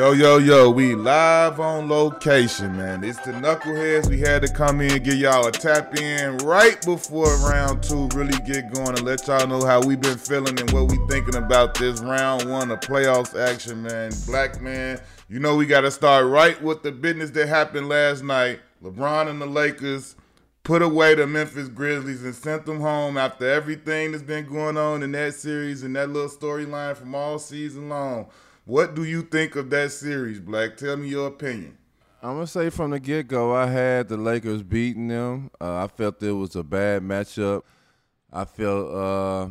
Yo, yo, yo, we live on location, man. It's the Knuckleheads. We had to come in and give y'all a tap in right before round two really get going and let y'all know how we been feeling and what we thinking about this round one of playoffs action, man. Black man, you know we got to start right with the business that happened last night. LeBron and the Lakers put away the Memphis Grizzlies and sent them home after everything that's been going on in that series and that little storyline from all season long. What do you think of that series, Black? Tell me your opinion. I'm gonna say from the get go, I had the Lakers beating them. Uh, I felt it was a bad matchup. I felt uh,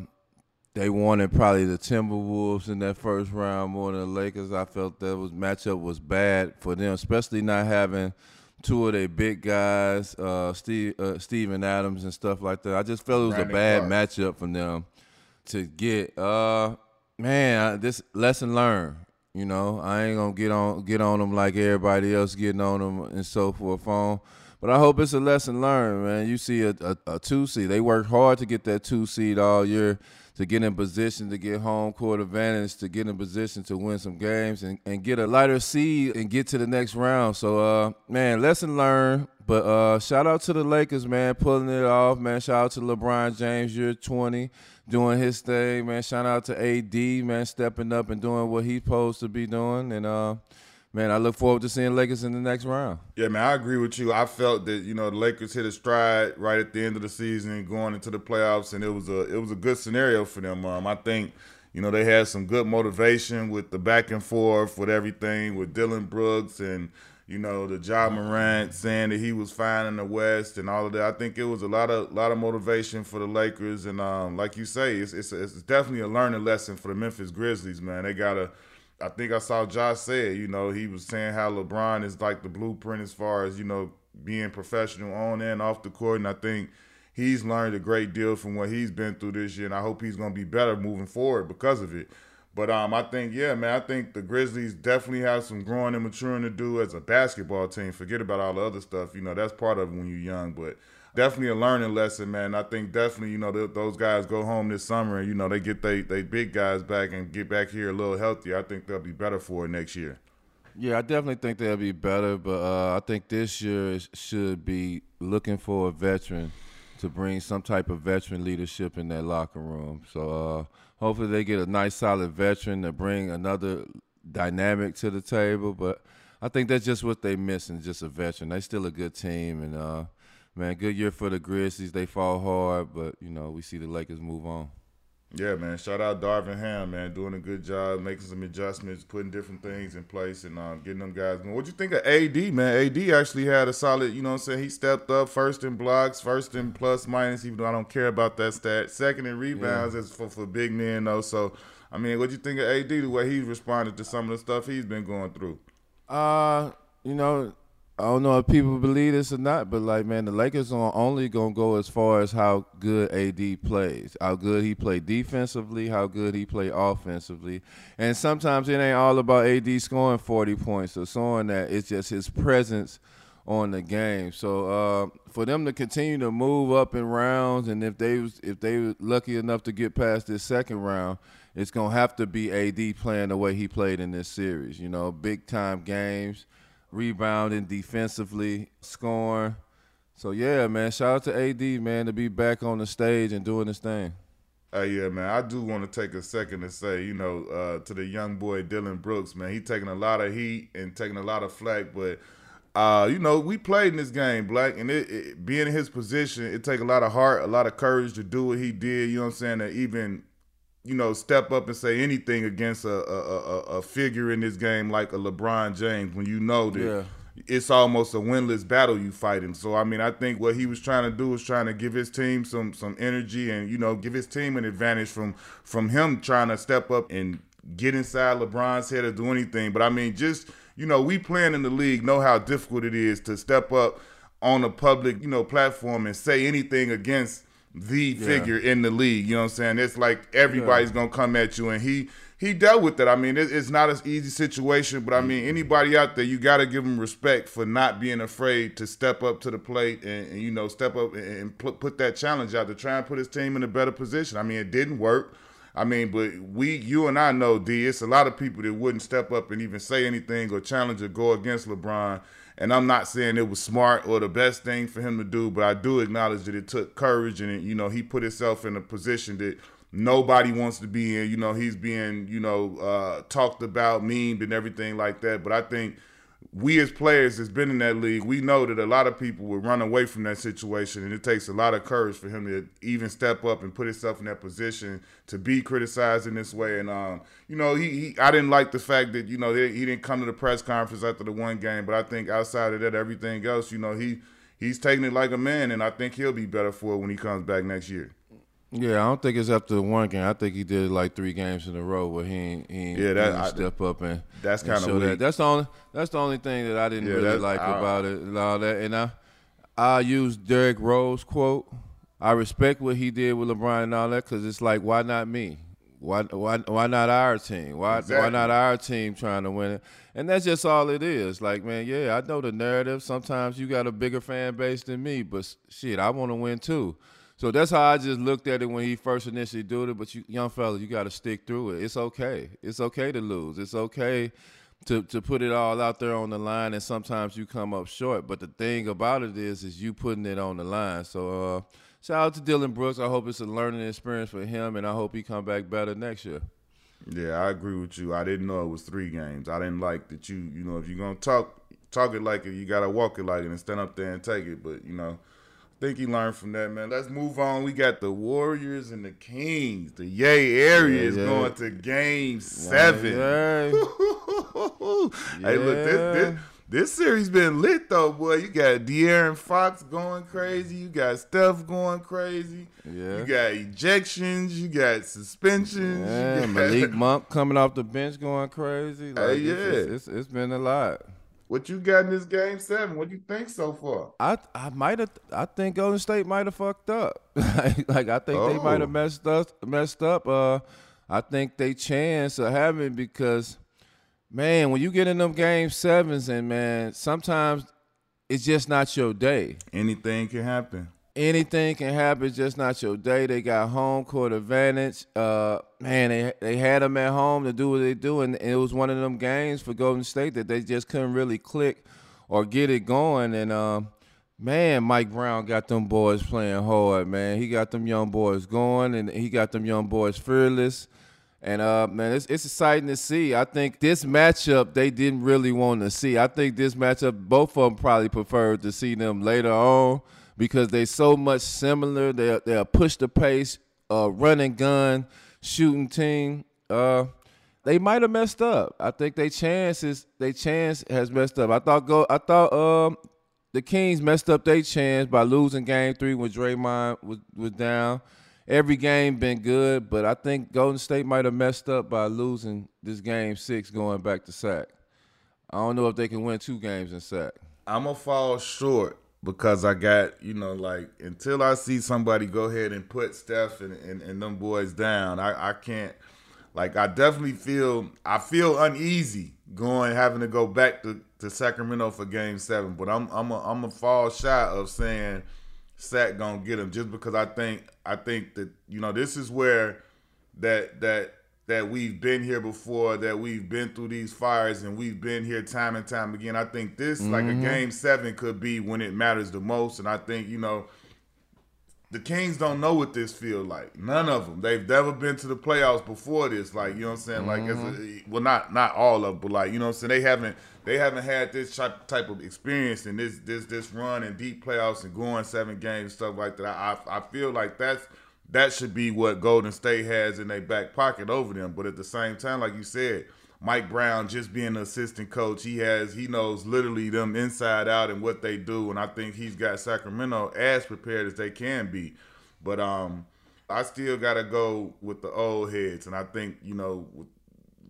they wanted probably the Timberwolves in that first round more than the Lakers. I felt that was matchup was bad for them, especially not having two of their big guys, uh, Steve, uh, Steven Adams and stuff like that. I just felt it was Brandon a bad Clarke. matchup for them to get. Uh, man, this lesson learned. You know, I ain't gonna get on get on them like everybody else getting on them and so forth on. But I hope it's a lesson learned, man. You see a, a, a two seed. They worked hard to get that two seed all year to get in position to get home court advantage, to get in position to win some games and, and get a lighter seed and get to the next round. So uh man, lesson learned. But uh shout out to the Lakers, man, pulling it off, man. Shout out to LeBron James, year 20 doing his thing, man. Shout out to AD, man, stepping up and doing what he's supposed to be doing. And uh, man, I look forward to seeing Lakers in the next round. Yeah, man, I agree with you. I felt that you know the Lakers hit a stride right at the end of the season, going into the playoffs, and it was a it was a good scenario for them. Um, I think. You know, they had some good motivation with the back and forth with everything with Dillon Brooks and you know, the Ja Morant saying that he was fine in the West and all of that. I think it was a lot of lot of motivation for the Lakers, and um, like you say, it's, it's it's definitely a learning lesson for the Memphis Grizzlies, man. They gotta. I think I saw Josh say it. You know, he was saying how LeBron is like the blueprint as far as you know being professional on and off the court, and I think he's learned a great deal from what he's been through this year, and I hope he's gonna be better moving forward because of it. But um, I think yeah, man, I think the Grizzlies definitely have some growing and maturing to do as a basketball team. Forget about all the other stuff, you know, that's part of when you're young, but definitely a learning lesson, man. I think definitely, you know, th- those guys go home this summer and you know they get they they big guys back and get back here a little healthier. I think they'll be better for it next year. Yeah, I definitely think they'll be better, but uh, I think this year should be looking for a veteran to bring some type of veteran leadership in that locker room. So uh, hopefully they get a nice solid veteran to bring another dynamic to the table. But I think that's just what they missing, just a veteran. They still a good team, and uh, man, good year for the Grizzlies. They fall hard, but you know we see the Lakers move on. Yeah, man. Shout out Darvin Ham, man, doing a good job, making some adjustments, putting different things in place, and um, getting them guys going. What you think of AD, man? AD actually had a solid, you know what I'm saying? He stepped up first in blocks, first in plus minus, even though I don't care about that stat. Second in rebounds yeah. for, for big men, though. So, I mean, what do you think of AD, the way he's responded to some of the stuff he's been going through? Uh, you know, I don't know if people believe this or not, but like man, the Lakers are only gonna go as far as how good AD plays, how good he play defensively, how good he play offensively, and sometimes it ain't all about AD scoring forty points or showing that. It's just his presence on the game. So uh, for them to continue to move up in rounds, and if they was if they were lucky enough to get past this second round, it's gonna have to be AD playing the way he played in this series. You know, big time games rebounding defensively, scoring. So yeah, man, shout out to AD, man, to be back on the stage and doing this thing. Hey, yeah, man. I do want to take a second to say, you know, uh, to the young boy Dillon Brooks, man. He taking a lot of heat and taking a lot of flack, but uh, you know, we played in this game, Black, and it, it, being in his position, it take a lot of heart, a lot of courage to do what he did. You know what I'm saying? To even you know, step up and say anything against a, a, a, figure in this game like a LeBron James when you know that yeah. it's almost a winless battle you fighting. So I mean, I think what he was trying to do was trying to give his team some some energy and you know give his team an advantage from from him trying to step up and get inside LeBron's head or do anything. But I mean, just you know, we playing in the league know how difficult it is to step up on a public you know platform and say anything against the yeah. figure in the league. You know what I'm saying? It's like everybody's yeah. gonna come at you, and he he dealt with it. I mean, it, it's not an easy situation, but I mean, mm-hmm. anybody out there, you got to give him respect for not being afraid to step up to the plate and, and you know step up and, and put put that challenge out to try and put his team in a better position. I mean, it didn't work. I mean, but we, you and I know, D, it's a lot of people that wouldn't step up and even say anything or challenge or go against LeBron. And I'm not saying it was smart or the best thing for him to do, but I do acknowledge that it took courage and, you know, he put himself in a position that nobody wants to be in. You know, he's being, you know, uh, talked about, memed, and everything like that. But I think we as players that's been in that league, we know that a lot of people would run away from that situation, and it takes a lot of courage for him to even step up and put himself in that position to be criticized in this way. And um, you know, he, he I didn't like the fact that you know they, he didn't come to the press conference after the one game, but I think outside of that, everything else, you know, he he's taking it like a man, and I think he'll be better for it when he comes back next year. Yeah, I don't think it's after one game. I think he did like three games in a row where he he, yeah, that, I, step up and that's kind of that. That's the only that's the only thing that I didn't yeah, really like I, about it and all that. And I I use Derrick Rose quote. I respect what he did with LeBron and all that because it's like why not me? Why why why not our team? Why exactly. why not our team trying to win it? And that's just all it is. Like man, yeah, I know the narrative. Sometimes you got a bigger fan base than me, but shit, I want to win too. So that's how I just looked at it when he first initially did it. But you, young fella, you got to stick through it. It's okay. It's okay to lose. It's okay to to put it all out there on the line. And sometimes you come up short. But the thing about it is, is you putting it on the line. So uh, shout out to Dillon Brooks. I hope it's a learning experience for him, and I hope he come back better next year. Yeah, I agree with you. I didn't know it was three games. I didn't like that you, you know, if you're gonna talk talk it like it, you gotta walk it like it and stand up there and take it. But you know think he learned from that, man. Let's move on. We got the Warriors and the Kings. The Yay area is yeah, yeah. going to game seven. Yeah, hey, look, this, this, this series been lit though, boy. You got De'Aaron Fox going crazy. You got Steph going crazy. Yeah. You got ejections. You got suspensions. Yeah, got... Malik Monk coming off the bench going crazy. Like, hey, yeah. It's, it's, it's been a lot. What you got in this game seven? What do you think so far? I I might have. I think Golden State might have fucked up. like I think oh. they might have messed up. Messed up. Uh, I think they chance of having because, man, when you get in them game sevens and man, sometimes it's just not your day. Anything can happen anything can happen. Just not your day. They got home court advantage. Uh, man, they they had them at home to do what they do, and, and, it was one of them games for Golden State that they just couldn't really click or get it going. And uh, man, Mike Brown got them boys playing hard. Man, he got them young boys going, and he got them young boys fearless. And uh, man, it's it's exciting to see. I think this matchup they didn't really want to see. I think this matchup both of them probably preferred to see them later on because they so much similar. They're they're push the pace, uh, running gun, shooting team. Uh, they might have messed up. I think they chances they chance has messed up. I thought go I thought um the Kings messed up their chance by losing game three when Draymond was was down. Every game been good, but I think Golden State might have messed up by losing this game six going back to Sac. I don't know if they can win two games in Sac. I'm gonna fall short because I got, you know, like until I see somebody go ahead and put Steph and, and, and them boys down, I, I can't like I definitely feel I feel uneasy going having to go back to, to Sacramento for game seven. But I'm I'm a, I'm a fall shy of saying Sac gonna get him just because I think I think that, you know, this is where that that that we've been here before, that we've been through these fires, and we've been here time and time again. I think this, mm-hmm. like a mm-hmm. game seven, could be when it matters the most. And I think, you know, the Kings don't know what this feels like. None of them. They've never been to the playoffs before this. Like, you know what I'm saying? Like, mm-hmm. a, well, not not all of them, but like, you know what I'm saying? They haven't they haven't had this type of experience in this this this run and deep playoffs and going seven games stuff like that. I I feel like that's that should be what Golden State has in their back pocket over them. But at the same time, like you said, Mike Brown just being an assistant coach, he has he knows literally them inside out and what they do, and I think he's got Sacramento as prepared as they can be. But um, I still got to go with the old heads, and I think you know with,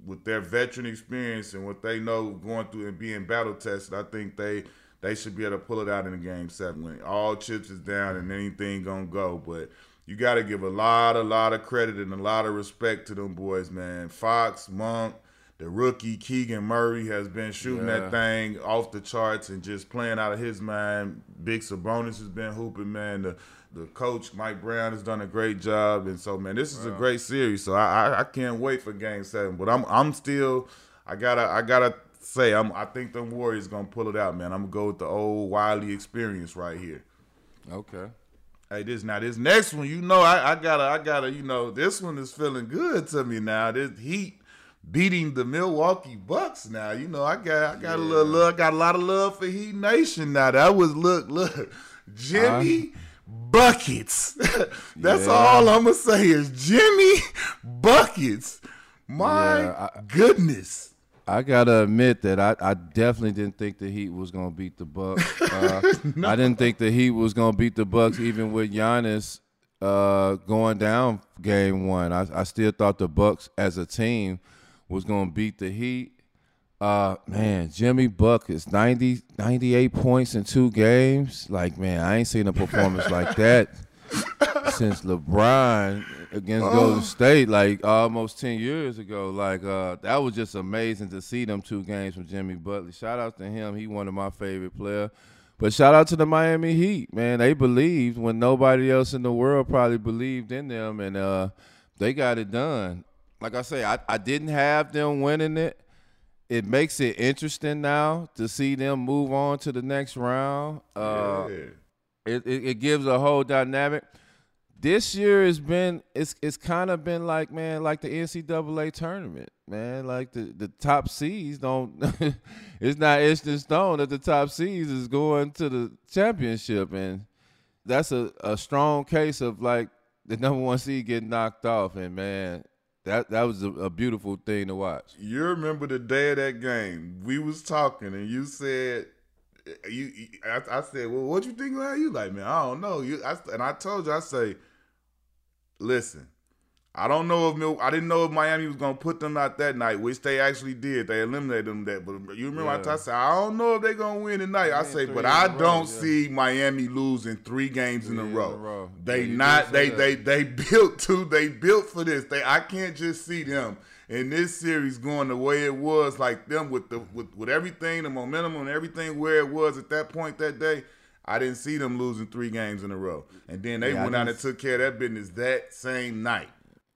with their veteran experience and what they know going through and being battle tested, I think they they should be able to pull it out in the game seven. When all chips is down and anything gonna go, but you got to give a lot, a lot of credit and a lot of respect to them boys, man. Fox, Monk, the rookie Keegan Murray has been shooting Yeah. that thing off the charts and just playing out of his mind. Big Sabonis has been hooping, man. The the coach Mike Brown has done a great job, and so man, this is a great series. So I, I I can't wait for Game Seven. But I'm I'm still I gotta I gotta say I'm I think the Warriors gonna pull it out, man. I'm gonna go with the old Wiley experience right here. Okay. Hey, this now this next one, you know, I, I gotta, I gotta, you know, this one is feeling good to me now. This Heat beating the Milwaukee Bucks now. You know, I got, I got a little love, got a lot of love for Heat Nation now. That was look, look, Jimmy buckets. That's Yeah. all I'm gonna say is Jimmy buckets. My Yeah, I- goodness. I gotta admit that I, I definitely didn't think the Heat was gonna beat the Bucks. Uh, I didn't think the Heat was gonna beat the Bucks, even with Giannis uh, going down game one. I, I still thought the Bucks as a team was gonna beat the Heat. Uh, man, Jimmy Buckets, 90, 98 points in two games. Like, man, I ain't seen a performance like that since LeBron against Golden State, like almost ten years ago. Like uh, that was just amazing to see them two games from Jimmy Butler. Shout out to him; he one of my favorite player. But shout out to the Miami Heat, man. They believed when nobody else in the world probably believed in them, and uh, they got it done. Like I say, I, I didn't have them winning it. It makes it interesting now to see them move on to the next round. Uh, yeah. It, it, it gives a whole dynamic. This year has been it's it's kind of been like man like the NCAA tournament man like the, the top seeds don't it's not instant stone that the top seeds is going to the championship and that's a, a strong case of like the number one seed getting knocked off and man that that was a, a beautiful thing to watch. You remember the day of that game? We was talking, and you said, "You." you- I, I said, "Well, what you think about you?" Like, man, I don't know. You, I, and I told you, I say, listen, I don't know if Mil- I didn't know if Miami was gonna put them out that night, which they actually did. They eliminated them that. But you remember I Yeah. t- I said, I don't know if they're gonna win tonight. I win say, but I a row, don't yeah. see Miami losing three games in a in row. a row. They Yeah, not they they they built to they built for this. They I can't just see them in this series going the way it was like them with the with, with everything, the momentum and everything where it was at that point that day. I didn't see them losing three games in a row. And then they Yeah, went out and took care of that business that same night.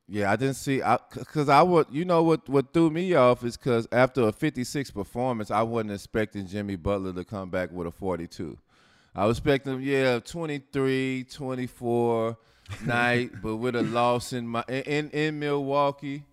Yeah, I didn't see I because I would you know what what threw me off is because after a 56 performance, I wasn't expecting Jimmy Butler to come back with a 42. I was expecting yeah 23, 24 night, but with a loss in my in in Milwaukee.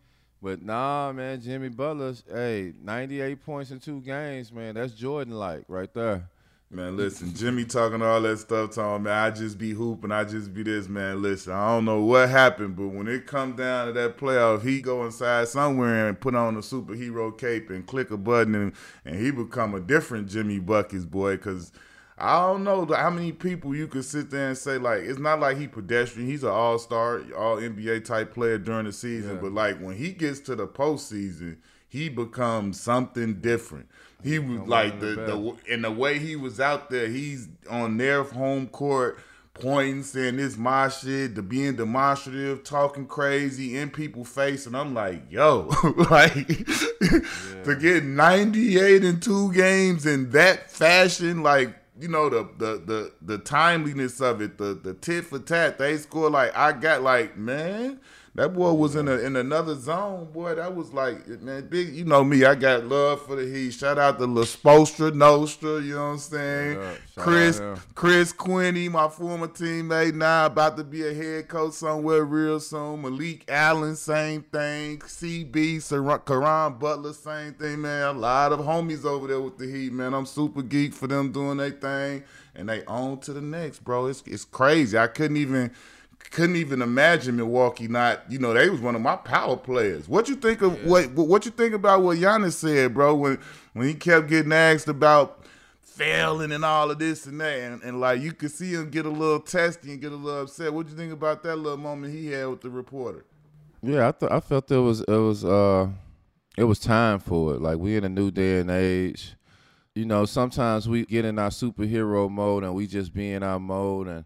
But nah, man, Jimmy Butler's hey 98 points in two games, man. That's Jordan like right there. Man, listen, Jimmy talking all that stuff, talking, man, I just be hooping, I just be this, man. Listen, I don't know what happened, but when it come down to that playoff, he go inside somewhere and put on a superhero cape and click a button, and, and he become a different Jimmy Buckets, boy, because I don't know how many people you could sit there and say, like, it's not like he pedestrian. He's an all-star, all-NBA type player during the season, Yeah. but, like, when he gets to the postseason, he becomes something different. He was like the, the the and the way he was out there, he's on their home court pointing, saying this my shit, the being demonstrative, talking crazy in people's face, and I'm like, yo, like to get 98 in two games in that fashion, like you know the the the the timeliness of it, the the tit for tat, they score like I got like man. That boy was in a in another zone, boy. That was like man, big. You know me, I got love for the Heat. Shout out to La Spostra Nostra, you know what I'm saying? Yeah, Chris. Chris Quinney, my former teammate, now about to be a head coach somewhere real soon. Malik Allen, same thing. CB, Sar- Caron Butler, same thing, man. A lot of homies over there with the Heat, man. I'm super geek for them doing their thing, and they on to the next, bro. It's it's crazy. I couldn't even couldn't even imagine Milwaukee not. You know, they was one of my power players. What you think of what what you think about what Giannis said, bro? When when he kept getting asked about failing and all of this and that, and, and like you could see him get a little testy and get a little upset. What you think about that little moment he had with the reporter? Yeah, I thought I felt it was it was uh it was time for it. Like we in a new day and age. You know, sometimes we get in our superhero mode and we just be in our mode and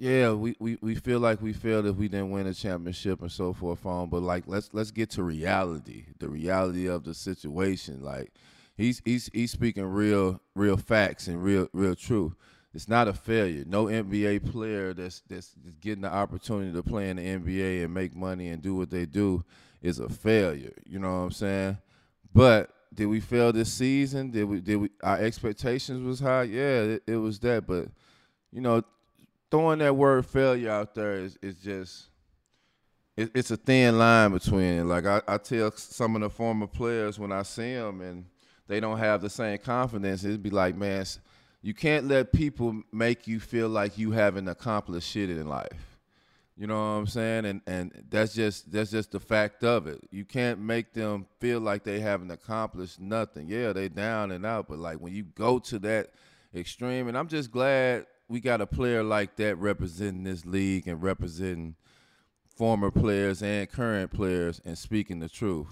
yeah, we, we, we feel like we failed if we didn't win a championship and so forth on. But like let's let's get to reality, the reality of the situation. Like he's he's he's speaking real real facts and real real truth. It's not a failure. No NBA player that's that's getting the opportunity to play in the NBA and make money and do what they do is a failure. You know what I'm saying? But did we fail this season? Did we did we our expectations was high? Yeah, it, it was that, but you know, throwing that word failure out there is, is just it, it's a thin line between. Like I, I tell some of the former players when I see them and they don't have the same confidence, it'd be like, man, you can't let people make you feel like you haven't accomplished shit in life. You know what I'm saying? And and that's just that's just the fact of it. You can't make them feel like they haven't accomplished nothing. Yeah, they down and out, but like when you go to that extreme, and I'm just glad we got a player like that representing this league and representing former players and current players and speaking the truth.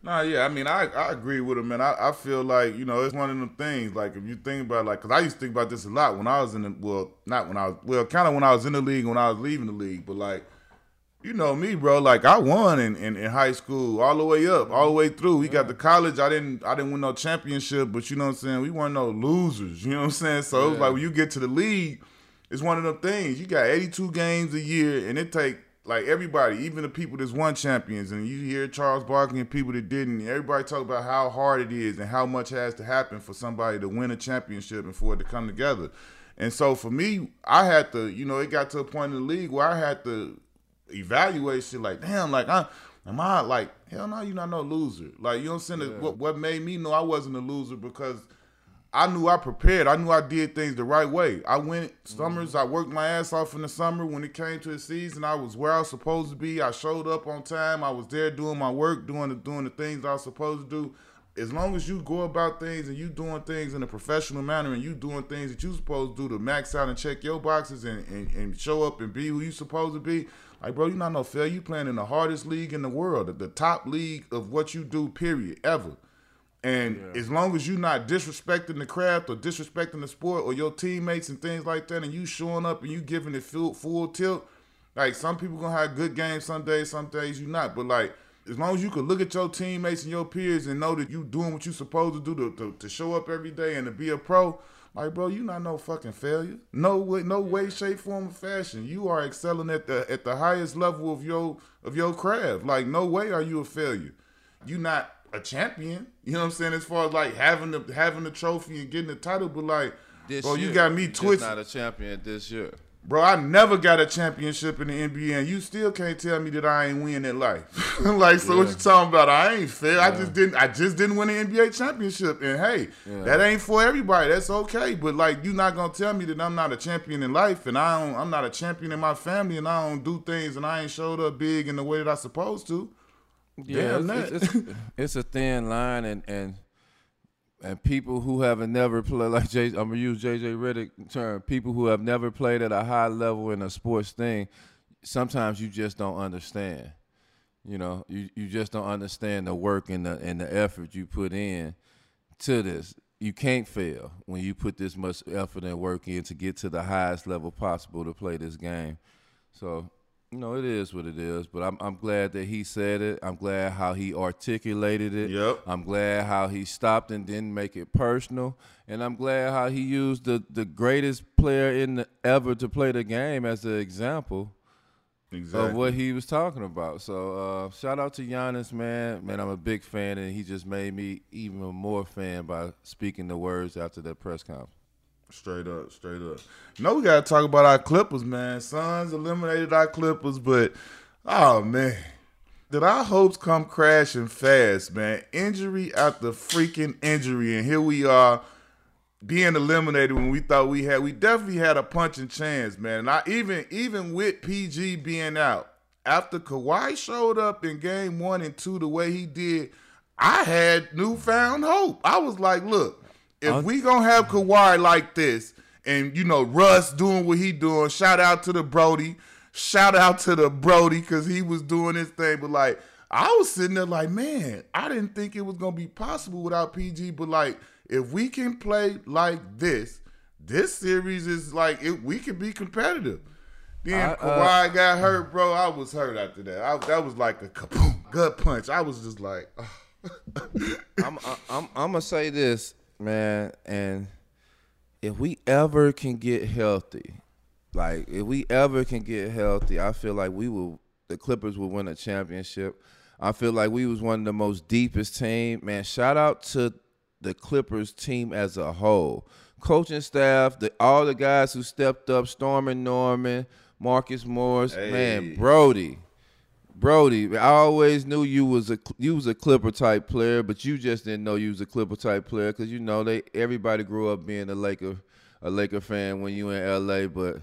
Nah, yeah, I mean, I, I agree with him, and I, I feel like you know it's one of them things. Like if you think about like, cause I used to think about this a lot when I was in the well, not when I was well, kind of when I was in the league, when I was leaving the league, but like, you know me, bro. Like I won in, in, in high school, all the way up, all the way through. We yeah. got to college. I didn't I didn't win no championship, but you know what I'm saying. We weren't no losers. You know what I'm saying. So yeah. it was like when you get to the league, it's one of them things. You got 82 games a year, and it take like everybody, even the people that's won champions, and you hear Charles Barkley and people that didn't. Everybody talk about how hard it is and how much has to happen for somebody to win a championship and for it to come together. And so for me, I had to, you know, it got to a point in the league where I had to evaluate shit like, damn, like I am I like hell no, you're not no loser. Like you know what I'm saying? Yeah. What what made me know I wasn't a loser because I knew I prepared. I knew I did things the right way. I went summers. Mm-hmm. I worked my ass off in the summer. When it came to the season, I was where I was supposed to be. I showed up on time. I was there doing my work, doing the doing the things I was supposed to do. As long as you go about things and you doing things in a professional manner and you doing things that you supposed to do to max out and check your boxes and, and, and show up and be who you supposed to be, like bro, you not no failure. You playing in the hardest league in the world, the top league of what you do, period, ever. And yeah. as long as you're not disrespecting the craft or disrespecting the sport or your teammates and things like that, and you showing up and you giving it full, full tilt, like some people gonna have good games some days, some days you not. But like as long as you can look at your teammates and your peers and know that you doing what you supposed to do to, to, to show up every day and to be a pro, like bro, you not no fucking failure. No way, no way, shape, form, or fashion. You are excelling at the at the highest level of your of your craft. Like no way are you a failure. You not a champion. You know what I'm saying? As far as like having the having the trophy and getting the title, but like, this bro, year, you got me twisted. Not a champion this year, bro. I never got a championship in the NBA, and you still can't tell me that I ain't win in life. like, so yeah. what you talking about? I ain't fair. Yeah. I just didn't. I just didn't win an NBA championship, and hey, yeah. that ain't for everybody. That's okay, but like, you're not gonna tell me that I'm not a champion in life, and I don't. I'm not a champion in my family, and I don't do things, and I ain't showed up big in the way that I supposed to. Yeah, it's, it's, it's, it's, a thin line, and and and people who have never played like I'm gonna use JJ Redick term. People who have never played at a high level in a sports thing, sometimes you just don't understand. You know, you, you just don't understand the work and the and the effort you put in to this. You can't fail when you put this much effort and work in to get to the highest level possible to play this game. So know, it is what it is, but I'm I'm glad that he said it. I'm glad how he articulated it. Yep. I'm glad how he stopped and didn't make it personal, and I'm glad how he used the the greatest player in the, ever to play the game as an example exactly. of what he was talking about. So uh, shout out to Giannis, man. Man, I'm a big fan, and he just made me even more fan by speaking the words after that press conference. Straight up, straight up. No, we gotta talk about our Clippers, man. Suns eliminated our Clippers, but oh man. Did our hopes come crashing fast, man? Injury after freaking injury, and here we are being eliminated when we thought we had we definitely had a punching chance, man. And I even even with PG being out, after Kawhi showed up in game one and two the way he did, I had newfound hope. I was like, look, if we gonna have Kawhi like this, and you know Russ doing what he doing, shout out to the Brody, shout out to the Brody because he was doing his thing. But like I was sitting there like, man, I didn't think it was gonna be possible without PG. But like, if we can play like this, this series is like it, we can be competitive. Then I, uh, Kawhi got hurt, bro. I was hurt after that. I, that was like a kaboom, gut punch. I was just like, I'm, I'm, I'm gonna say this, man, and if we ever can get healthy, like if we ever can get healthy, I feel like we will. The Clippers will win a championship. I feel like we was one of the most deepest team. Man, shout out to the Clippers team as a whole. Coaching staff, the, all the guys who stepped up, Stormin Norman, Marcus Morris, hey. man, Brodie. Brodie, I always knew you was a you was a Clipper type player, but you just didn't know you was a Clipper type player because you know they everybody grew up being a Laker a Laker fan when you in LA, but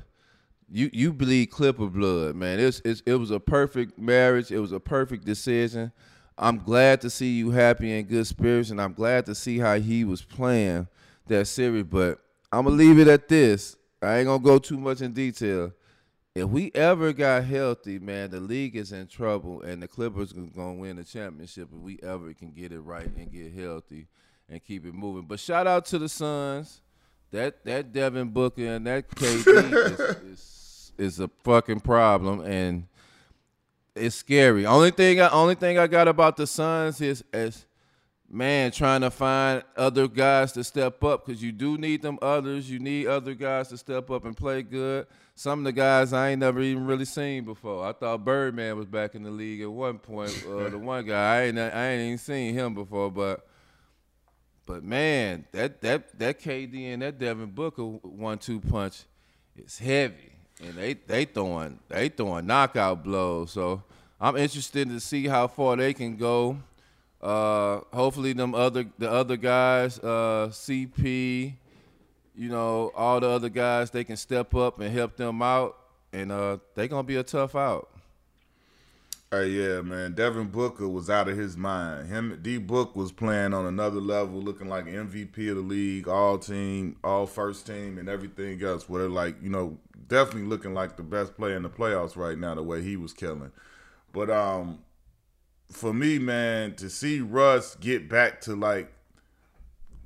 you you bleed Clipper blood, man. It's, it's it was a perfect marriage. It was a perfect decision. I'm glad to see you happy and good spirits, and I'm glad to see how he was playing that series. But I'm gonna leave it at this. I ain't gonna go too much in detail. If we ever got healthy, man, the league is in trouble, and the Clippers are gonna win the championship if we ever can get it right and get healthy and keep it moving. But shout out to the Suns. That that Devin Booker and that KD is, is, is a fucking problem, and it's scary. Only thing I only thing I got about the Suns is is man trying to find other guys to step up because you do need them others. You need other guys to step up and play good. Some of the guys I ain't never even really seen before. I thought Birdman was back in the league at one point. Uh, the one guy I ain't I ain't even seen him before, but but man, that that that KD and that Devin Booker one two punch is heavy, and they they throwing they throwing knockout blows. So I'm interested to see how far they can go. Uh, hopefully, them other the other guys, uh, CP, you know, all the other guys, they can step up and help them out, and uh, they gonna be a tough out. Hey, yeah, man. Devin Booker was out of his mind. Him, D Book was playing on another level, looking like MVP of the league, all team, all first team, and everything else. Where like, you know, definitely looking like the best player in the playoffs right now. The way he was killing, but um, for me, man, to see Russ get back to like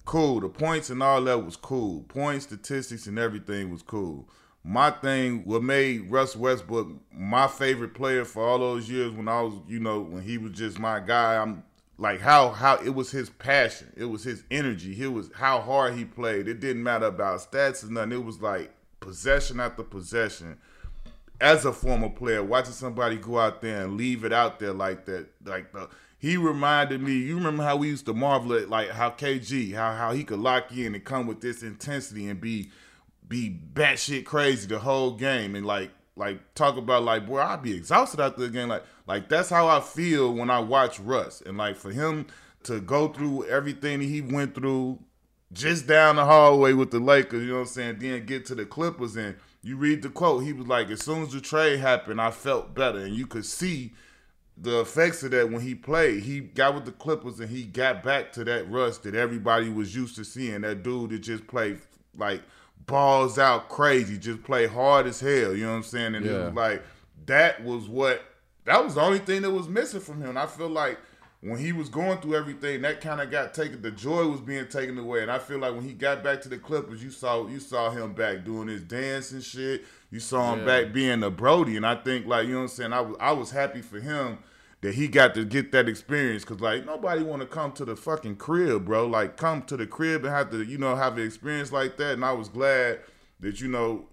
cool, the points and all that was cool. Point statistics, and everything was cool. My thing, what made Russ Westbrook my favorite player for all those years when I was, you know, when he was just my guy. I'm like how how it was his passion, it was his energy, it was how hard he played. It didn't matter about stats or nothing. It was like possession after possession as a former player, watching somebody go out there and leave it out there like that, like the he reminded me. You remember how we used to marvel at like how KG, how how he could lock in and come with this intensity and be be batshit crazy the whole game and like like talk about like boy I'd be exhausted after the game like like that's how I feel when I watch Russ and like for him to go through everything he went through just down the hallway with the Lakers, you know what I'm saying, then get to the Clippers and you read the quote, he was like, as soon as the trade happened, I felt better. And you could see the effects of that when he played. He got with the Clippers and he got back to that Russ that everybody was used to seeing. That dude that just played like balls out crazy, just play hard as hell. You know what I'm saying? And yeah. it was like that was what that was the only thing that was missing from him. And I feel like when he was going through everything, that kind of got taken. The joy was being taken away, and I feel like when he got back to the Clippers, you saw you saw him back doing his dance and shit. You saw him yeah. back being a Brody, and I think like you know what I'm saying. I was I was happy for him that he got to get that experience because like nobody want to come to the fucking crib, bro. Like come to the crib and have to you know have an experience like that. And I was glad that you know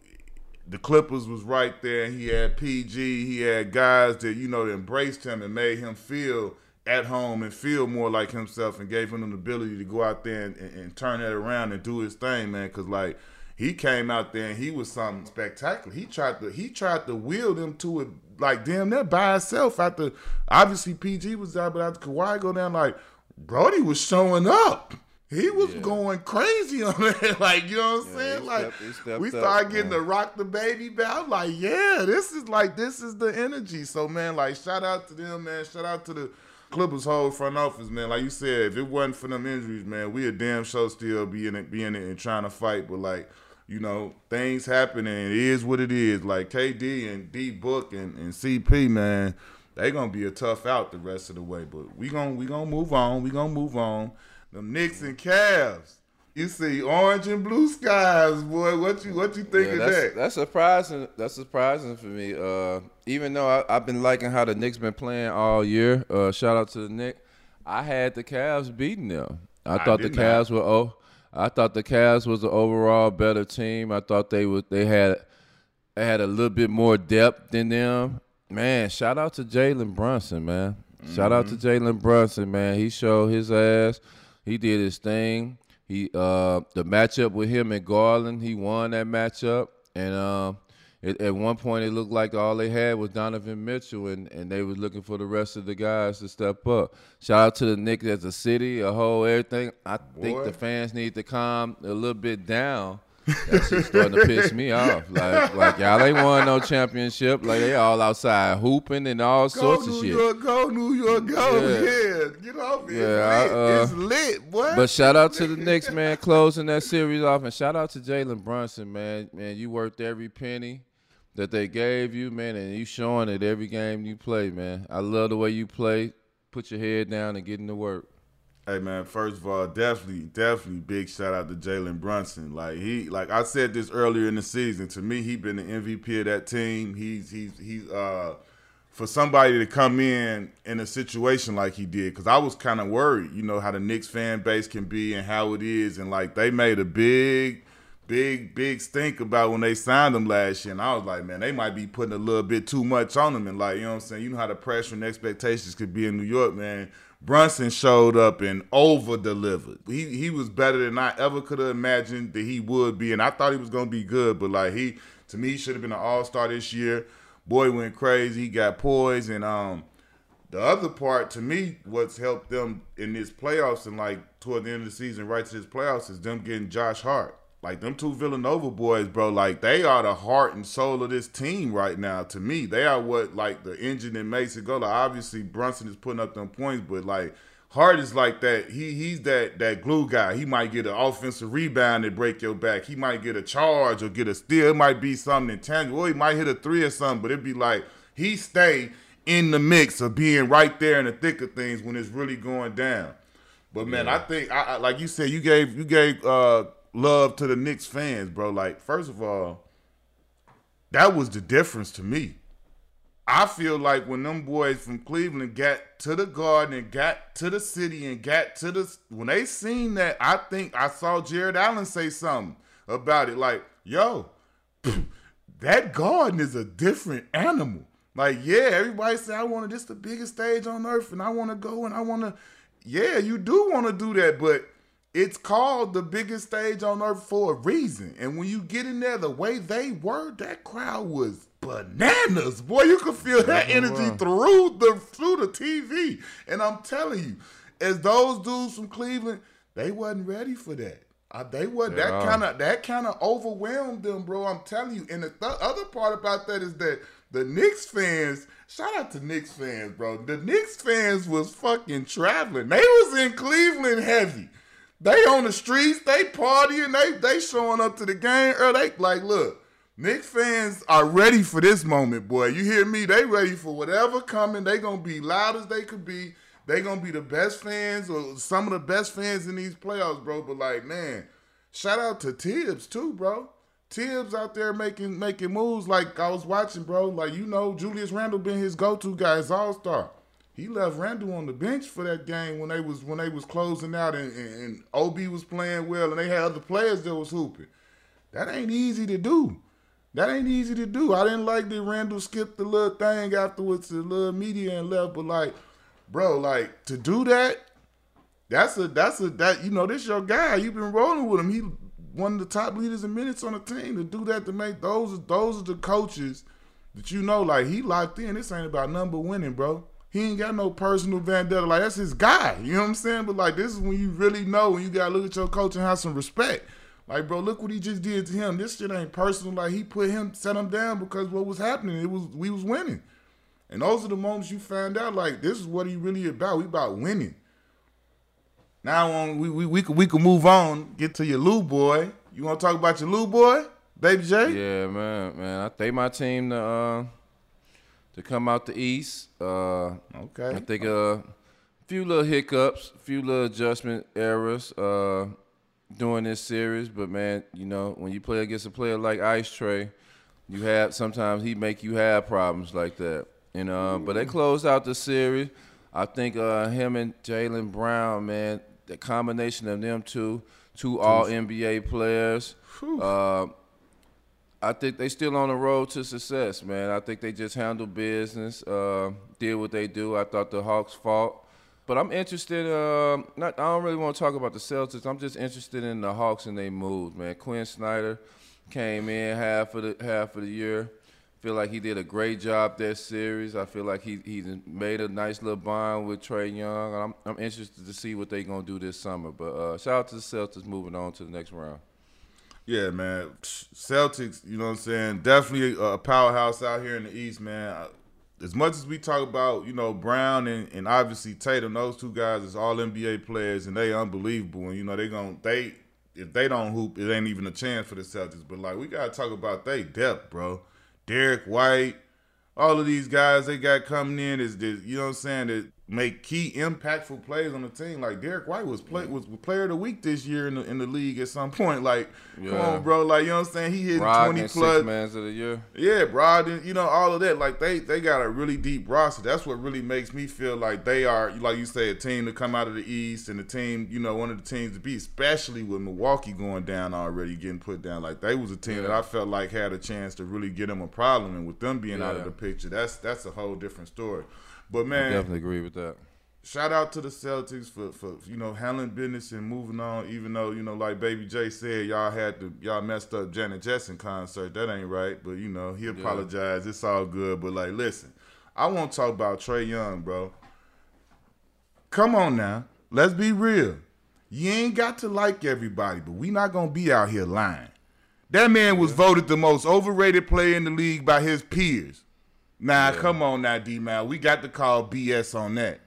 the Clippers was right there. He had PG. He had guys that you know embraced him and made him feel at home and feel more like himself and gave him the ability to go out there and, and, and turn that around and do his thing, man. Because like he came out there and he was something spectacular. He tried to he tried to wheel them to it like damn that by itself After obviously PG was out, but after Kawhi go down, like Brody was showing up. He was yeah. going crazy on that, like you know what I'm yeah, saying. Like stepped, we started getting man. to rock the baby back. I'm like, yeah, this is like this is the energy. So man, like shout out to them, man. Shout out to the Clippers whole front office, man. Like you said, if it wasn't for them injuries, man, we a damn show still be in it, be in it and trying to fight. But like, you know, things happen and it is what it is. Like KD and D Book and, and CP, man, they gonna be a tough out the rest of the way. But we gonna we gonna move on. We gonna move on. The Knicks and Cavs. You see orange and blue skies, boy. What you what you think Yeah, of that's, that? that's surprising. That's surprising for me. Uh, even though I, I've been liking how the Knicks been playing all year. Uh, shout out to the Knicks. I had the Cavs beating them. I, I thought the not. Cavs were oh, I thought the Cavs was the overall better team. I thought they would they had they had a little bit more depth than them. Man, shout out to Jalen Brunson, man. Shout out to Mm-hmm. Jalen Brunson, man. He showed his ass. He did his thing. He uh the matchup with him and Garland, he won that matchup. And um it, at one point it looked like all they had was Donovan Mitchell and, and they was looking for the rest of the guys to step up. Shout out to the Knicks as a city, a whole everything. I think the fans need to calm a little bit down. That shit's starting to piss me off. Like, like y'all ain't won no championship. Like they all outside hooping and all Go sorts New of shit. York, go New York, go. Yeah. Yeah, get off it. Yeah, it's, I, uh, it's lit, boy. But shout out to the Knicks, man, closing that series off, and shout out to Jalen Brunson, man. Man, you worked every penny that they gave you, man, and you showing it every game you play, man. I love the way you play. Put your head down and get into work. Hey man, first of all, definitely, definitely big shout out to Jalen Brunson. Like he, like I said this earlier in the season. To me, he been the MVP of that team. He's he's he's uh for somebody to come in in a situation like he did, because I was kind of worried, you know, how the Knicks fan base can be and how it is, and like they made a big, big, big stink about when they signed him last year, and I was like, man, they might be putting a little bit too much on him, and like you know what I'm saying, you know how the pressure and expectations could be in New York, man. Brunson showed up and over delivered. He he was better than I ever could have imagined that he would be, and I thought he was gonna be good, but like he to me should have been an all star this year. Boy went crazy. He got poised, and um, the other part to me, what's helped them in this playoffs and like toward the end of the season, right to this playoffs, is them getting Josh Hart. Like them two Villanova boys, bro. Like they are the heart and soul of this team right now. To me, they are what like the engine that makes it go. Like obviously Brunson is putting up them points, but like Hart is like that. He he's that that glue guy. He might get an offensive rebound and break your back. He might get a charge or get a steal. It might be something intangible. Or he might hit a three or something. But it'd be like he stay in the mix of being right there in the thick of things when it's really going down. But man, I think I, I like you said, you gave you gave uh, love to the Knicks fans, bro. Like first of all, that was the difference to me. I feel like when them boys from Cleveland got to the Garden and got to the city and got to the when they seen that, I think I saw Jarrett Allen say something about it. Like, yo, that Garden is a different animal. Like, yeah, everybody say I want to. This the biggest stage on earth, and I want to go and I want to. Yeah, you do want to do that, but it's called the biggest stage on earth for a reason. And when you get in there, the way they were, that crowd was bananas. Boy, you could feel that energy through the through the TV. And I'm telling you, as those dudes from Cleveland, they wasn't ready for that. Uh, they was that kind of that kind of overwhelmed them, bro. I'm telling you. And the th- other part about that is that the Knicks fans, shout out to Knicks fans, bro. The Knicks fans was fucking traveling. They was in Cleveland heavy. They on the streets, they partying, they they showing up to the game. Or they like, look, Knicks fans are ready for this moment, boy. You hear me? They ready for whatever coming. They gonna be loud as they could be. They gonna be the best fans or some of the best fans in these playoffs, bro. But like, man, shout out to Tibbs too, bro. Tibbs out there making making moves like I was watching, bro. Like you know, Julius Randle been his go-to guy, his all-star. He left Randle on the bench for that game when they was when they was closing out and, and, and OB was playing well and they had other players that was hooping. That ain't easy to do. That ain't easy to do. I didn't like that Randle skipped the little thing afterwards the little media and left, but like, bro, like to do that, that's a that's a that you know this your guy. You've been rolling with him. He one of the top leaders in minutes on the team. To do that to make those those are the coaches that you know like he locked in. This ain't about number winning, bro. He ain't got no personal vendetta. Like that's his guy. You know what I'm saying? But like this is when you really know when you gotta look at your coach and have some respect. Like, bro, look what he just did to him. This shit ain't personal. Like he put him, set him down because what was happening, it was we was winning. And those are the moments you find out like this is what he really about. We about winning. Now on we we we could we could move on, get to your Lou boy. You wanna talk about your Lou boy, baby J? Yeah, man, man. I think my team to uh, to come out the East. Uh, Okay. I think a few little hiccups, a few little adjustment errors. Uh, during this series, but man, you know when you play against a player like Ice Trae, you have sometimes he make you have problems like that. You know, but they closed out the series. I think uh, him and Jaylen Brown, man, the combination of them two, two All NBA players. Uh, I think they still on the road to success, man. I think they just handle business, uh, did what they do. I thought the Hawks fought. But I'm interested. Uh, not, I don't really want to talk about the Celtics. I'm just interested in the Hawks and they moved, man. Quin Snyder came in half of the half of the year feel like he did a great job that series. I feel like he he made a nice little bond with Trae Young. I'm I'm interested to see what they're gonna do this summer. But uh, shout out to the Celtics moving on to the next round. Yeah, man. Celtics, you know what I'm saying? Definitely a powerhouse out here in the East, man. As much as we talk about, you know, Brown and, and obviously Tatum, those two guys is all NBA players and they unbelievable. And you know, they going they if they don't hoop, it ain't even a chance for the Celtics. But like we gotta talk about they depth, bro. Derrick White, all of these guys they got coming in is, is you know what I'm saying that make key impactful plays on the team. Like Derrick White was play was player of the week this year in the in the league at some point. Like, yeah. come on, bro. Like you know what I'm saying? He hit twenty plus mans of the year. Yeah, Brogdon, you know, all of that. Like they they got a really deep roster. That's what really makes me feel like they are, like you say, a team to come out of the East and a team, you know, one of the teams to be, especially with Milwaukee going down already, getting put down. Like they was a team yeah. that I felt like had a chance to really get them a problem. And with them being out of the picture, that's that's a whole different story. But man, I definitely agree with that. Shout out to the Celtics for, for you know handling business and moving on. Even though you know, like Baby J said, y'all had to y'all messed up Janet Jackson concert. That ain't right. But you know, he apologized. Yeah. It's all good. But like, listen, I want to talk about Trae Young, bro. Come on now, let's be real. You ain't got to like everybody, but we not gonna be out here lying. That man was voted the most overrated player in the league by his peers. Now, yeah. come on now, D man. We got to call BS on that.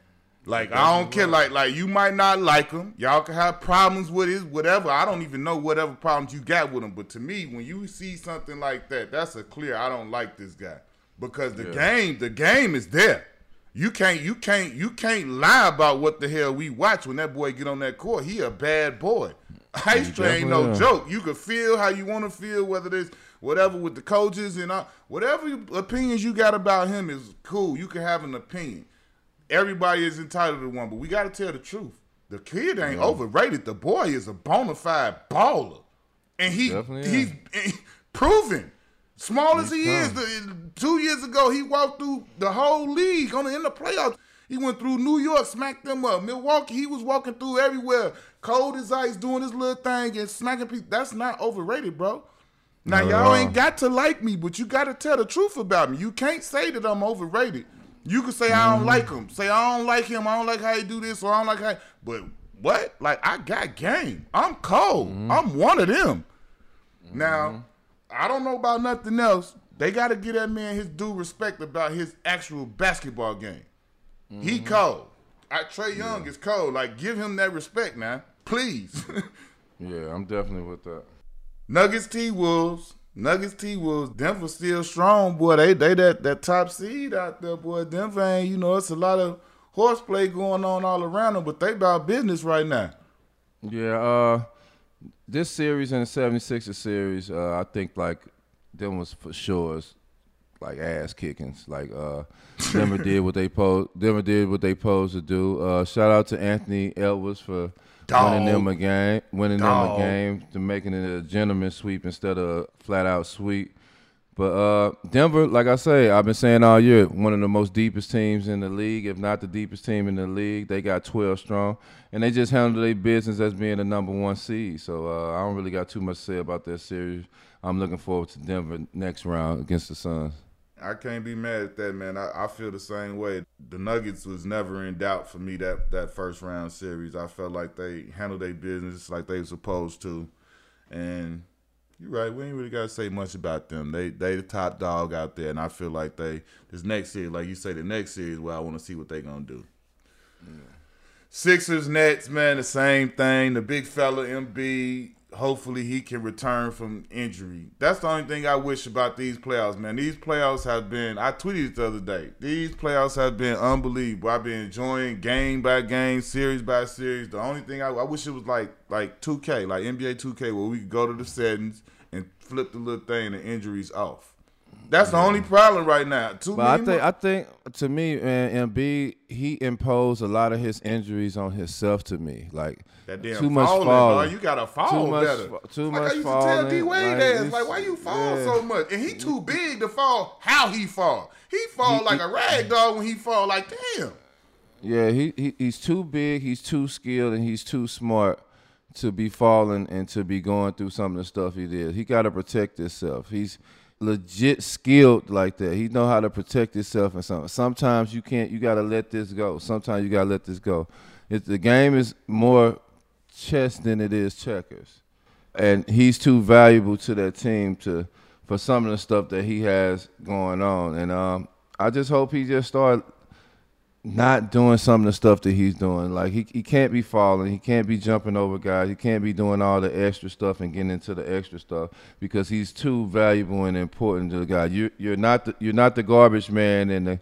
Like I don't care. Like like you might not like him. Y'all can have problems with his whatever. I don't even know whatever problems you got with him. But to me, when you see something like that, that's a clear. I don't like this guy because the yeah. game, the game is there. You can't you can't you can't lie about what the hell we watch when that boy get on that court. He a bad boy. Ice Trae ain't no joke. You can feel how you want to feel, whether it's whatever with the coaches and all, whatever opinions you got about him is cool. You can have an opinion. Everybody is entitled to one, but we got to tell the truth. The kid ain't yeah. overrated. The boy is a bona fide baller, and he he's, proven. Small he's as he is, the, two years ago he walked through the whole league on the, in the playoffs. He went through New York, smacked them up. Milwaukee, he was walking through everywhere, cold as ice, doing his little thing and smacking people. That's not overrated, bro. Now y'all ain't got to like me, but you got to tell the truth about me. You can't say that I'm overrated. You can say I don't like mm-hmm. him. Say I don't like him. I don't like how he do this, or I don't like how. But what? Like I got game. I'm cold. Mm-hmm. I'm one of them. Mm-hmm. Now, I don't know about nothing else. They got to give that man his due respect about his actual basketball game. Mm-hmm. He cold. I Trae Young yeah. is cold. Like give him that respect, man. Please. yeah, I'm definitely with that. Nuggets T Wolves. Nuggets T Wolves, Denver still strong, boy. They they that, that top seed out there, boy. Denver ain't, you know, it's a lot of horseplay going on all around them, but they about business right now. Yeah, uh this series and the 76ers series, uh, I think like them was for sure is like ass kickings. Like uh Denver did what they posed Denver did what they posed to do. Uh shout out to Anthony Edwards for Dog. winning them a game, winning Dog. them a game, to making it a gentleman sweep instead of a flat out sweep. But uh, Denver, like I say, I've been saying all year, one of the most deepest teams in the league, if not the deepest team in the league. They got 12 strong, and they just handled their business as being the number one seed. So uh, I don't really got too much to say about that series. I'm looking forward to Denver next round against the Suns. I can't be mad at that, man. I, I, feel the same way. The Nuggets was never in doubt for me that that first round series. I felt like they handled their business like they were supposed to, and you're right. We ain't really got to say much about them. They they the top dog out there, and I feel like they this next series, like you say, the next series, where I want to see what they gonna do. Yeah. Sixers Nets, man, the same thing. The big fella Embiid hopefully he can return from injury. That's the only thing I wish about these playoffs, man. These playoffs have been I tweeted it the other day. These playoffs have been unbelievable. I've been enjoying game by game, series by series. The only thing I, I wish it was like like 2K, like NBA 2K where we could go to the settings and flip the little thing and the injuries off. That's the only problem right now. Too But I think I think to me, man, Embiid he imposed a lot of his injuries on himself. To me, like that damn too much falling, falling. dog. You gotta fall Too much better. too like much I used to falling, tell D Wade like, ass, like why you fall yeah. so much? And he too big to fall. How he fall? He fall He- like he- a rag dog when he fall. Like damn. Yeah, he, he he's too big, he's too skilled, and he's too smart to be falling and to be going through some of the stuff he did. He got to protect himself. He's legit skilled like that. He know how to protect himself and something. Sometimes you can't. You got to let this go. Sometimes you got to let this go. If the game is more chess than it is checkers, and he's too valuable to that team to for some of the stuff that he has going on. And um, I just hope he just start not doing some of the stuff that he's doing. Like he he can't be falling, he can't be jumping over guys, he can't be doing all the extra stuff and getting into the extra stuff because he's too valuable and important to the guy. You you're not the, you're not the garbage man and the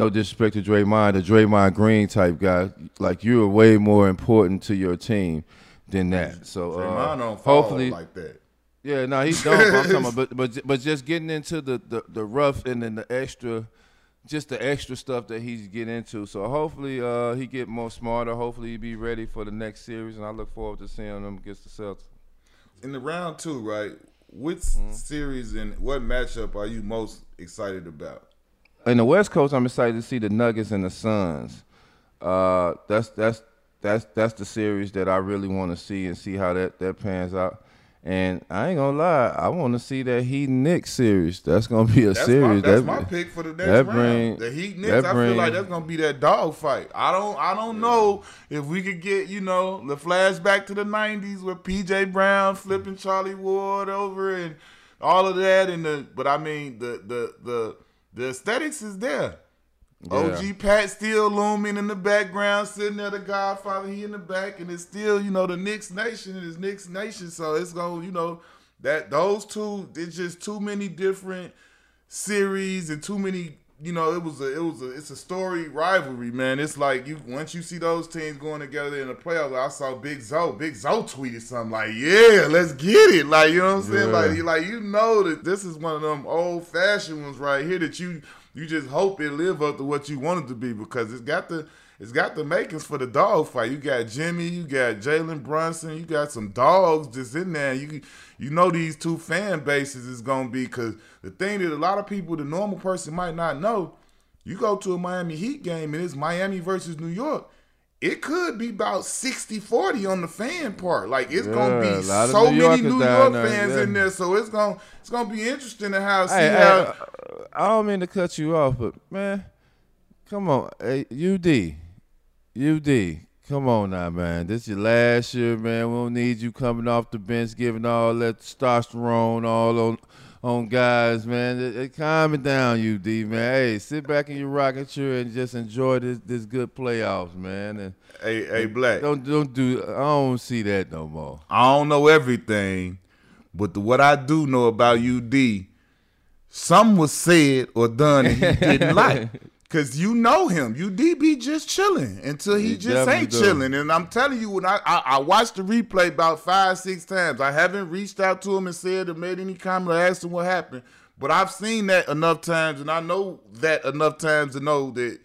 no disrespect to Draymond, the Draymond Green type guy. Like you're way more important to your team than that. So uh, don't fall hopefully, like that. yeah, no, he's don't. I'm talking about, but but but just getting into the, the the rough and then the extra, just the extra stuff that he's getting into. So hopefully, uh, he get more smarter. Hopefully, he be ready for the next series, and I look forward to seeing him against the Celtics. In the round two, right? Which Mm-hmm. series and what matchup are you most excited about? In the West Coast, I'm excited to see the Nuggets and the Suns. Uh, that's that's that's that's the series that I really want to see and see how that that pans out. And I ain't gonna lie, I want to see that Heat Knicks series. That's gonna be a That's series. my that's That- my pick for the next that round. bring- the Heat Knicks. I feel like that's gonna be that dog fight. I don't I don't know if we could get you know the flashback to the '90s with PJ Brown flipping Charlie Ward over and all of that. And the but I mean the the the the aesthetics is there. OG Pat still looming in the background, sitting there, the Godfather, he in the back, and it's still, you know, the Knicks Nation is Knicks Nation. So it's going, you know, that those two, it's just too many different series and too many, you know, it was a, it was a, it's a story rivalry, man. It's like you once you see those teams going together in the playoffs. I saw Big Zo, Big Zo tweeted something like, "Yeah, let's get it," like you know what I'm saying, Yeah. like you like you know that this is one of them old fashioned ones right here that you you just hope it live up to what you want it to be because it's got the it's got the makings for the dog fight. You got Jimmy, you got Jalen Brunson, you got some dogs just in there. You you know these two fan bases is gonna be because the thing that a lot of people, the normal person might not know, you go to a Miami Heat game and it's Miami versus New York. It could be about 60-40 on the fan part. Like it's gonna be a lot of so New many New York there, fans yeah. in there. So it's gonna it's gonna be interesting to how see Hey, how hey, uh, I don't mean to cut you off, but man, come on, hey, UD, UD, come on now, man. This your last year, man. We don't need you coming off the bench giving all that testosterone all on on guys, man. It, it, calm it down, UD, man. Hey, sit back in your rocket chair and just enjoy this this good playoffs, man. And hey hey black. don't don't do. I don't see that no more. I don't know everything, but the, what I do know about UD, some was said or done that he didn't like. Cause you know him, UD be just chilling until he, He just ain't do. chilling. And I'm telling you, when I, I I watched the replay about five six times, I haven't reached out to him and said or made any comment or asked him what happened. But I've seen that enough times, and I know that enough times to know that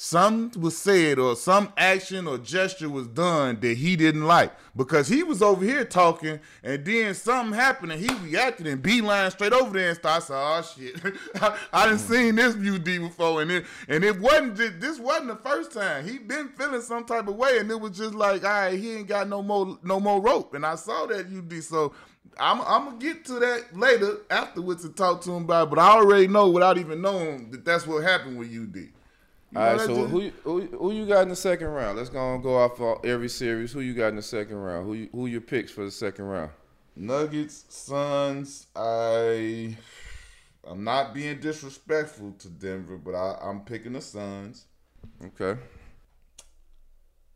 some was said or some action or gesture was done that he didn't like because he was over here talking and then something happened and he reacted and beeline straight over there and started saying, "Oh shit, I, I done mm. seen this UD before and it and it wasn't just, this wasn't the first time he been feeling some type of way and it was just like all right he ain't got no more no more rope and I saw that UD so." I'm, I'm gonna get to that later afterwards and talk to him about it, but I already know without even knowing that that's what happened with UD. You All right, so who, you- who who you got in the second round? Let's go and go off of every series. Who you got in the second round? Who you, who your picks for the second round? Nuggets, Suns. I I'm not being disrespectful to Denver, but I, I'm picking the Suns. Okay.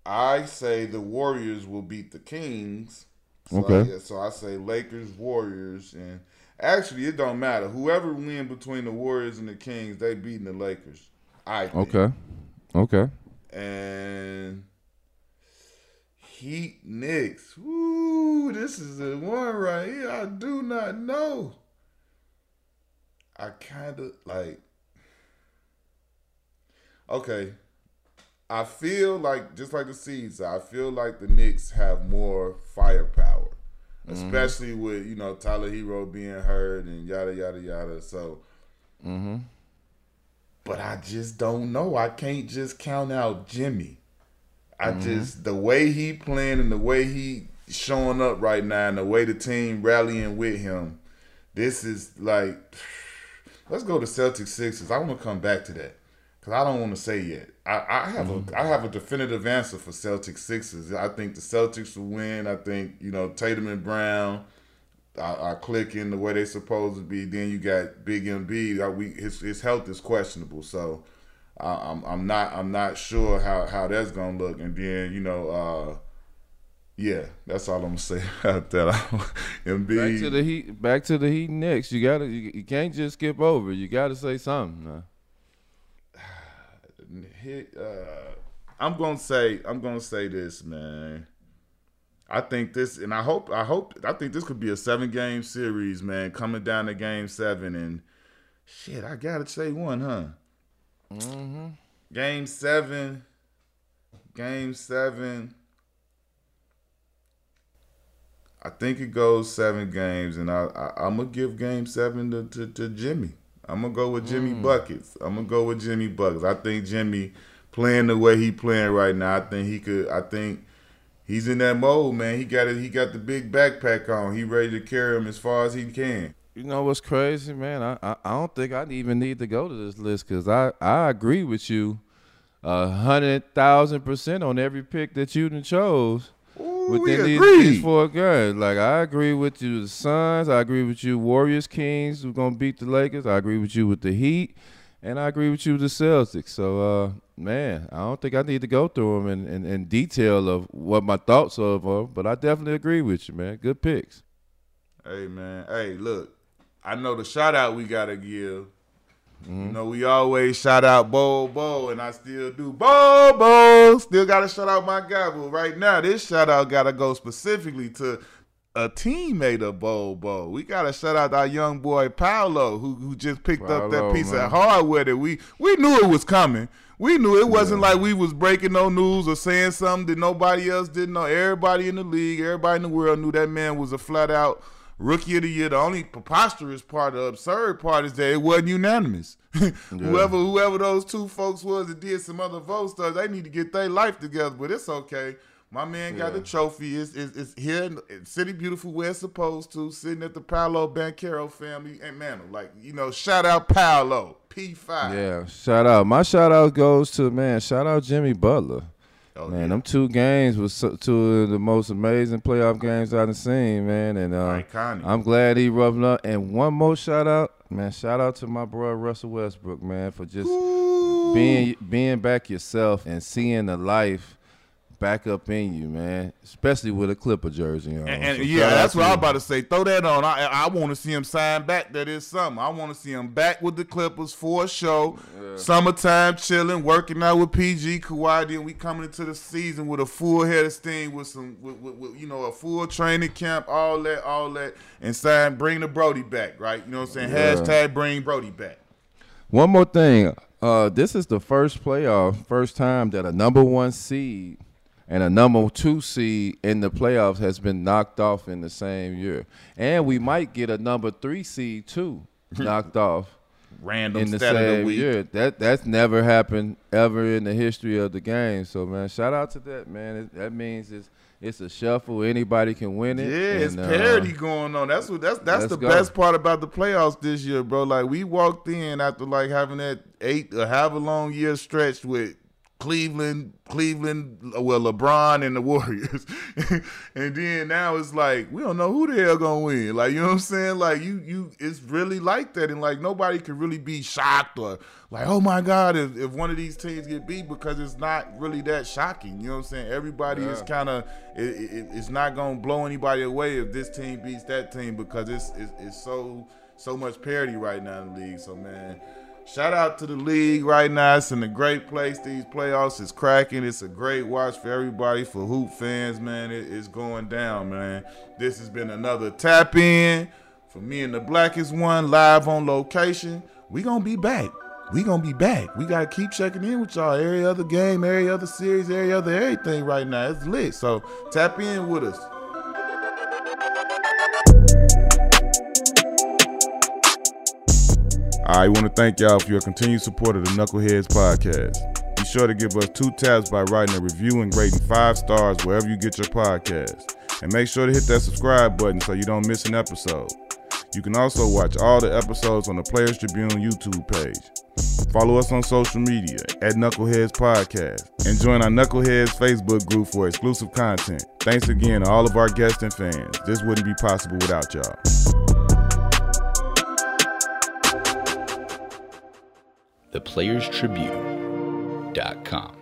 I say the Warriors will beat the Kings, So Okay. I, so I say Lakers, Warriors, and actually it don't matter. Whoever win between the Warriors and the Kings, they beating the Lakers. I think. Okay. Okay. And Heat Knicks. Woo, this is the one right here. I do not know. I kind of like. Okay. I feel like just like the Seeds, I feel like the Knicks have more firepower, mm-hmm. especially with you know Tyler Herro being hurt and yada yada yada. So, mm-hmm. But I just don't know. I can't just count out Jimmy. I mm-hmm. just the way he playing and the way he showing up right now and the way the team rallying with him. This is like, let's go to Celtics Sixers. I want to come back to that because I don't want to say yet. I, I have a mm-hmm. I have a definitive answer for Celtics Sixers. I think the Celtics will win. I think you know Tatum and Brown are, clicking the way they supposed to be. Then you got Big Embiid. We his his health is questionable, so I, I'm I'm not I'm not sure how how that's gonna look. And then you know. uh yeah, that's all I'm gonna say about that. Embiid, Back to the heat. Back to the heat. Next, you gotta. You, you can't just skip over. You gotta say something. Uh I'm gonna say I'm gonna say this, man. I think this and I hope I hope I think this could be a seven game series, man, coming down to game seven and shit, I gotta say one, huh? Mm-hmm. Game seven. Game seven. I think it goes seven games, and I, I I'm gonna give game seven to, to, to Jimmy. I'm gonna go with Jimmy buckets. I'm gonna go with Jimmy buckets. I think Jimmy playing the way he playing right now. I think he could. I think he's in that mode, man. He got it. He got the big backpack on. He ready to carry him as far as he can. You know what's crazy, man? I, I I don't think I even need to go to this list because I I agree with you, a hundred thousand percent on every pick that you done chose. Ooh, within these, these four guys. Like I agree with you, the Suns. I agree with you, Warriors, Kings, We're gonna beat the Lakers. I agree with you with the Heat, and I agree with you with the Celtics. So, uh, man, I don't think I need to go through them in, in, in detail of what my thoughts of are, but I definitely agree with you, man. Good picks. Hey man, hey look, I know the shout out we gotta give. You know we always shout out Bo Bo, and I still do Bo Bo. Still gotta shout out my guy, but right now this shout out gotta go specifically to a teammate of Bo Bo. We gotta shout out our young boy Paolo, who who just picked up that piece man. of hardware that we we knew it was coming. We knew it wasn't like we was breaking no news or saying something that nobody else didn't know. Everybody in the league, everybody in the world knew that man was a flat out rookie of the year. The only preposterous part, the absurd part, is that it wasn't unanimous. whoever whoever those two folks was that did some other vote stuff, they need to get their life together. But it's okay. My man got the trophy. It's, it's, it's here in City Beautiful where it's supposed to, sitting at the Paolo Banchero family. And man, like, you know, shout out Paolo, P5. Yeah, shout out. My shout out goes to man. Shout out Jimmy Butler. Oh, Man, yeah. them two games was two of the most amazing playoff games I've seen, man. And uh, Iconic. I'm glad he rubbed up. And one more shout out, man. Shout out to my bro Russell Westbrook, man, for just Ooh. being being back yourself and seeing the life back up in you, man. Especially with a Clipper jersey on. And, and So yeah, that's what I'm about to say. Throw that on. I I want to see him sign back. That is something. I want to see him back with the Clippers for a show. Summertime chilling, working out with PG Kawhi. Then we coming into the season with a full head of steam, with some, with, with, with, you know, a full training camp, all that, all that, and sign, bring the Brodie back, right? You know what I'm saying? Yeah. Hashtag bring Brodie back. One more thing. Uh, this is the first playoff, first time that a number one seed and a number two seed in the playoffs has been knocked off in the same year. And we might get a number three seed too knocked off Random in the stat of the same week. year. That that's never happened ever in the history of the game. So man, shout out to that man. It, that means it's it's a shuffle. Anybody can win it. Yeah, it's And, uh, parity going on. That's what that's that's the go. best part about the playoffs this year, bro. Like we walked in after like having that eight or however long year stretch with Cleveland, Cleveland, well, LeBron and the Warriors. and then now it's like, we don't know who the hell gonna win. Like, you know what I'm saying? Like you you it's really like that. And like nobody can really be shocked or like, oh my God, if, if one of these teams get beat because it's not really that shocking. You know what I'm saying? Everybody yeah. is kind of it, it, it's not gonna blow anybody away if this team beats that team because it's it's, it's so so much parity right now in the league. So man, Shout out to the league right now. It's in a great place. These playoffs is cracking. It's a great watch for everybody, for hoop fans, man. It, it's going down, man. This has been another tap in for me and the blackest one live on location. We gonna be back. We gonna be back. We gotta keep checking in with y'all. Every other game, every other series, every other everything right now. It's lit. So tap in with us. I want to thank y'all for your continued support of the Knuckleheads podcast. Be sure to give us two taps by writing a review and rating five stars wherever you get your podcast. And make sure to hit that subscribe button so you don't miss an episode. You can also watch all the episodes on the Players Tribune YouTube page. Follow us on social media at Knuckleheads Podcast and join our Knuckleheads Facebook group for exclusive content. Thanks again to all of our guests and fans. This wouldn't be possible without y'all. theplayerstribune.com.